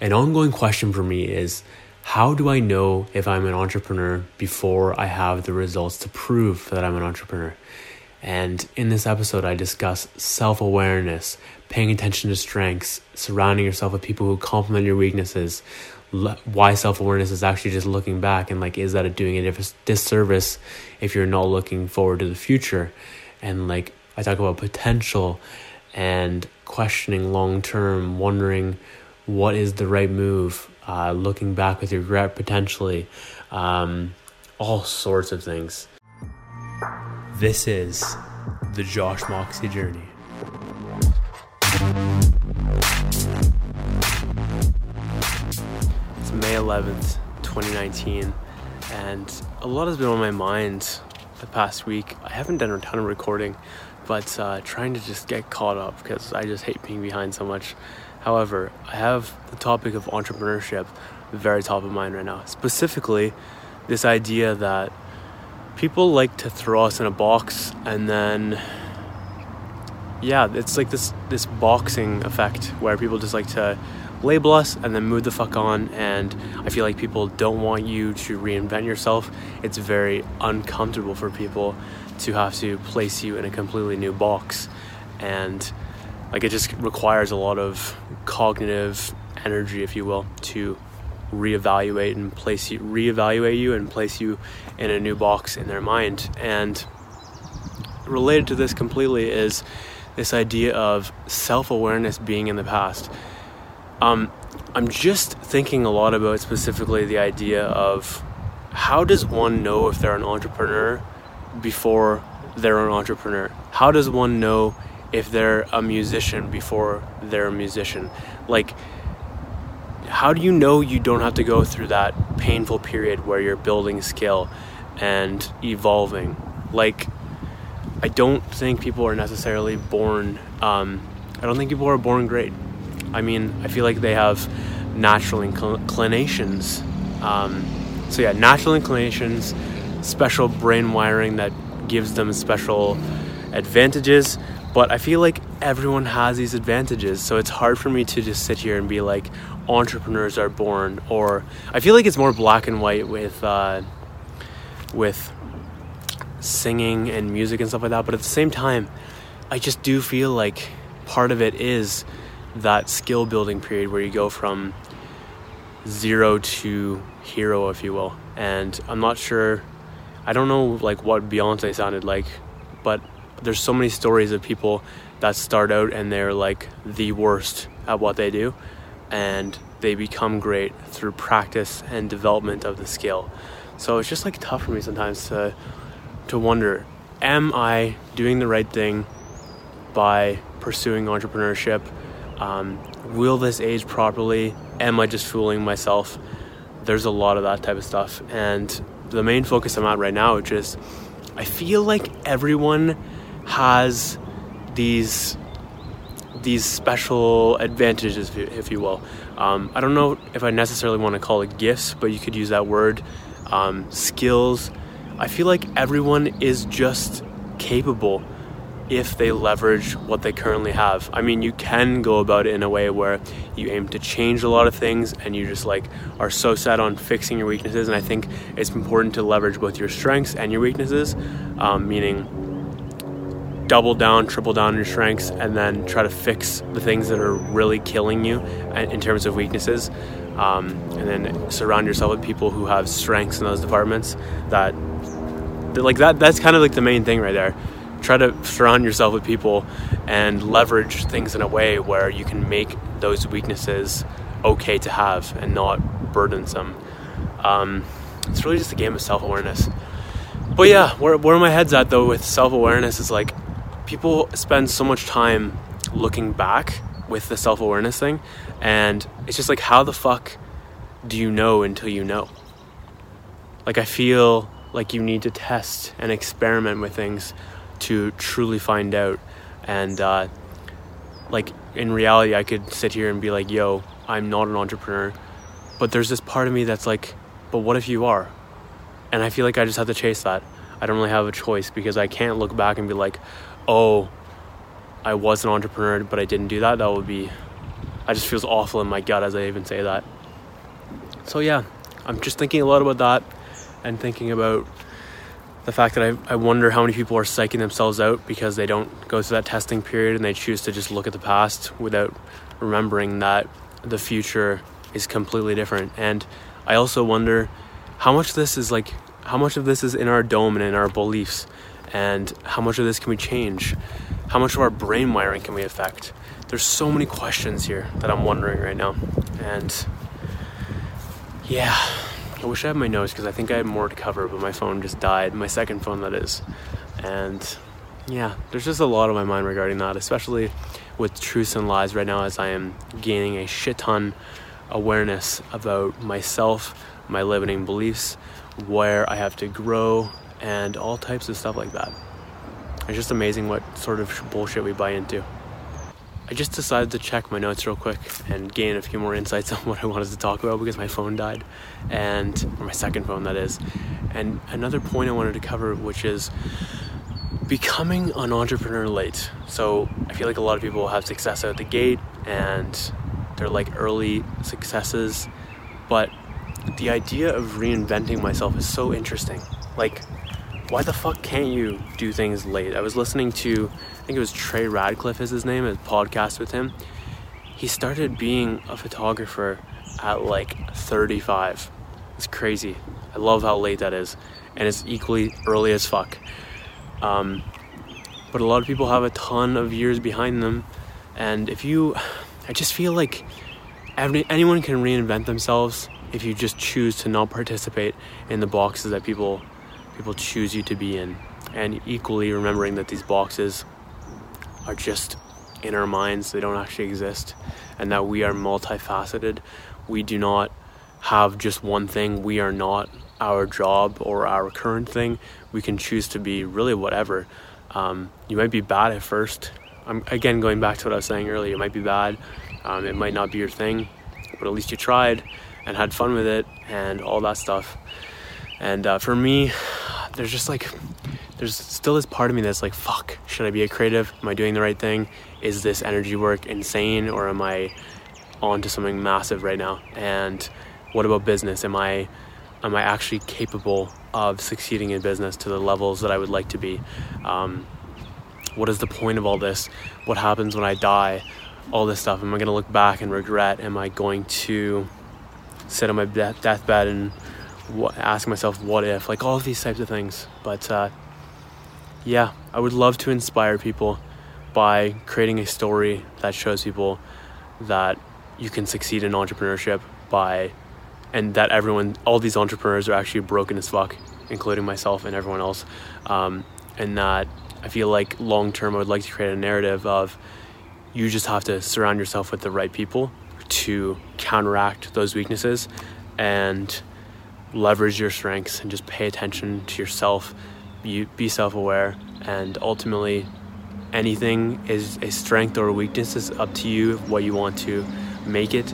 an ongoing question for me is how do I know if I'm an entrepreneur before I have the results to prove that I'm an entrepreneur? And in this episode, I discuss self awareness, paying attention to strengths, surrounding yourself with people who complement your weaknesses, why self awareness is actually just looking back and like, is that doing a disservice if you're not looking forward to the future? And like, I talk about potential and questioning long term, wondering what is the right move, uh, looking back with regret potentially, um, all sorts of things. This is the Josh Moxie journey. It's May 11th, 2019, and a lot has been on my mind the past week. I haven't done a ton of recording, but uh, trying to just get caught up because I just hate being behind so much. However, I have the topic of entrepreneurship very top of mind right now. Specifically, this idea that people like to throw us in a box and then yeah, it's like this this boxing effect where people just like to label us and then move the fuck on and I feel like people don't want you to reinvent yourself. It's very uncomfortable for people to have to place you in a completely new box. And like it just requires a lot of cognitive energy if you will to reevaluate and place you reevaluate you and place you in a new box in their mind. And related to this completely is this idea of self-awareness being in the past. Um, i'm just thinking a lot about specifically the idea of how does one know if they're an entrepreneur before they're an entrepreneur how does one know if they're a musician before they're a musician. Like, how do you know you don't have to go through that painful period where you're building skill and evolving? Like, I don't think people are necessarily born, um, I don't think people are born great. I mean, I feel like they have natural inclinations. Um, so, yeah, natural inclinations, special brain wiring that gives them special advantages but I feel like everyone has these advantages, so it's hard for me to just sit here and be like, entrepreneurs are born, or I feel like it's more black and white with uh, with singing and music and stuff like that. But at the same time, I just do feel like part of it is that skill building period where you go from zero to hero, if you will. And I'm not sure, I don't know like what Beyonce sounded like, but there's so many stories of people that start out and they're like the worst at what they do and they become great through practice and development of the skill. So it's just like tough for me sometimes to to wonder am I doing the right thing by pursuing entrepreneurship? Um, will this age properly? Am I just fooling myself? There's a lot of that type of stuff. And the main focus I'm at right now, which is I feel like everyone has these these special advantages, if you will. Um, I don't know if I necessarily want to call it gifts, but you could use that word. Um, skills. I feel like everyone is just capable if they leverage what they currently have. I mean, you can go about it in a way where you aim to change a lot of things and you just like are so set on fixing your weaknesses. And I think it's important to leverage both your strengths and your weaknesses, um, meaning double down, triple down on your strengths, and then try to fix the things that are really killing you in terms of weaknesses. Um, and then surround yourself with people who have strengths in those departments. That, like that, that's kind of like the main thing right there. Try to surround yourself with people and leverage things in a way where you can make those weaknesses okay to have and not burdensome. Um, it's really just a game of self awareness. But yeah, where, where my head's at though with self awareness is like people spend so much time looking back with the self awareness thing, and it's just like, how the fuck do you know until you know? Like, I feel like you need to test and experiment with things to truly find out. And, uh, like, in reality, I could sit here and be like, yo, I'm not an entrepreneur. But there's this part of me that's like, but what if you are? And I feel like I just have to chase that. I don't really have a choice because I can't look back and be like, oh, I was an entrepreneur, but I didn't do that, that would be I just feels awful in my gut as I even say that. So yeah, I'm just thinking a lot about that and thinking about the fact that I, I wonder how many people are psyching themselves out because they don't go through that testing period and they choose to just look at the past without remembering that the future is completely different. And I also wonder how much this is like, how much of this is in our dome and in our beliefs, and how much of this can we change? How much of our brain wiring can we affect? There's so many questions here that I'm wondering right now. And yeah, I wish I had my notes because I think I had more to cover, but my phone just died. My second phone, that is. And yeah, there's just a lot on my mind regarding that, especially with truths and lies right now as I am gaining a shit ton awareness about myself, my limiting beliefs, where I have to grow, and all types of stuff like that. It's just amazing what sort of bullshit we buy into. I just decided to check my notes real quick and gain a few more insights on what I wanted to talk about because my phone died, and or my second phone that is. And another point I wanted to cover, which is becoming an entrepreneur late. So I feel like a lot of people have success out the gate and they're like early successes, but the idea of reinventing myself is so interesting. Like, why the fuck can't you do things late? I was listening to think it was Trey Ratcliff is his name, a podcast with him. He started being a photographer at like 35. It's crazy. I love how late that is, and it's equally early as fuck. Um, but a lot of people have a ton of years behind them, and if you, I just feel like every, anyone can reinvent themselves if you just choose to not participate in the boxes that people people choose you to be in, and equally remembering that these boxes are just in our minds, they don't actually exist, and that we are multifaceted. We do not have just one thing, we are not our job or our current thing. We can choose to be really whatever. Um, you might be bad at first. I'm again going back to what I was saying earlier. It might be bad. Um, it might not be your thing, but at least you tried and had fun with it and all that stuff. And uh, for me, there's just like there's still this part of me that's like, fuck, should I be a creative? Am I doing the right thing? Is this energy work insane or am I on to something massive right now? And what about business? Am I am I actually capable of succeeding in business to the levels that I would like to be? Um, what is the point of all this? What happens when I die? All this stuff. Am I going to look back and regret? Am I going to sit on my death- deathbed and ask myself, what if? Like all of these types of things. But uh, yeah, I would love to inspire people by creating a story that shows people that you can succeed in entrepreneurship by and that everyone all these entrepreneurs are actually broken as fuck including myself and everyone else. Um, and that i feel like long term i would like to create a narrative of you just have to surround yourself with the right people to counteract those weaknesses and leverage your strengths and just pay attention to yourself you be self-aware and ultimately anything is a strength or a weakness is up to you what you want to make it.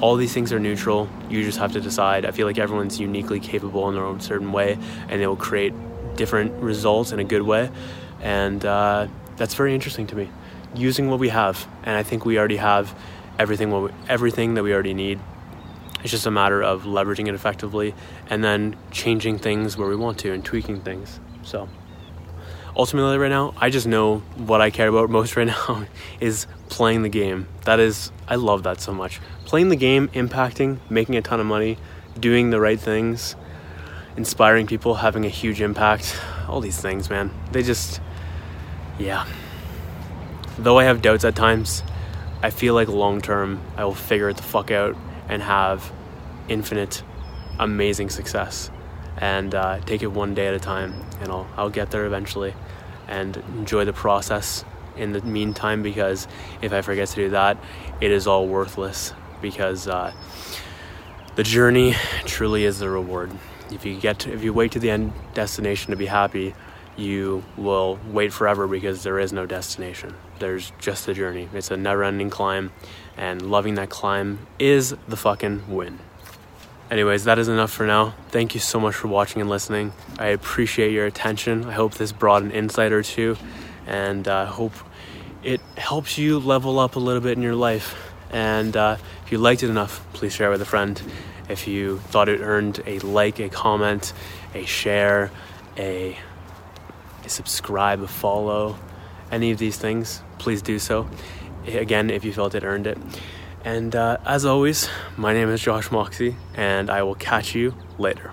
All these things are neutral. You just have to decide. I feel like everyone's uniquely capable in their own certain way and they will create different results in a good way. And uh, that's very interesting to me. Using what we have and i think we already have everything what we, everything that we already need it's just a matter of leveraging it effectively and then changing things where we want to and tweaking things so ultimately right now, I just know what I care about most right now is playing the game. That is I love that so much. Playing the game, impacting, making a ton of money, doing the right things, inspiring people, having a huge impact. All these things, man. They just yeah. Though I have doubts at times, I feel like long term I will figure it the fuck out and have infinite amazing success and uh, take it one day at a time. And I'll, I'll get there eventually and enjoy the process in the meantime because if I forget to do that, it is all worthless because uh, the journey truly is the reward. If you get to, if you wait to the end destination to be happy, you will wait forever because there is no destination. There's just the journey. It's a never-ending climb, and loving that climb is the fucking win. Anyways, that is enough for now. Thank you so much for watching and listening. I appreciate your attention. I hope this brought an insight or two, and I uh, hope it helps you level up a little bit in your life And uh, if you liked it enough, please share with a friend. If you thought it earned a like, a comment, a share, a, a subscribe, a follow, any of these things, please do so. Again, if you felt it earned it. And uh, as always, my name is Josh Moxie, and I will catch you later.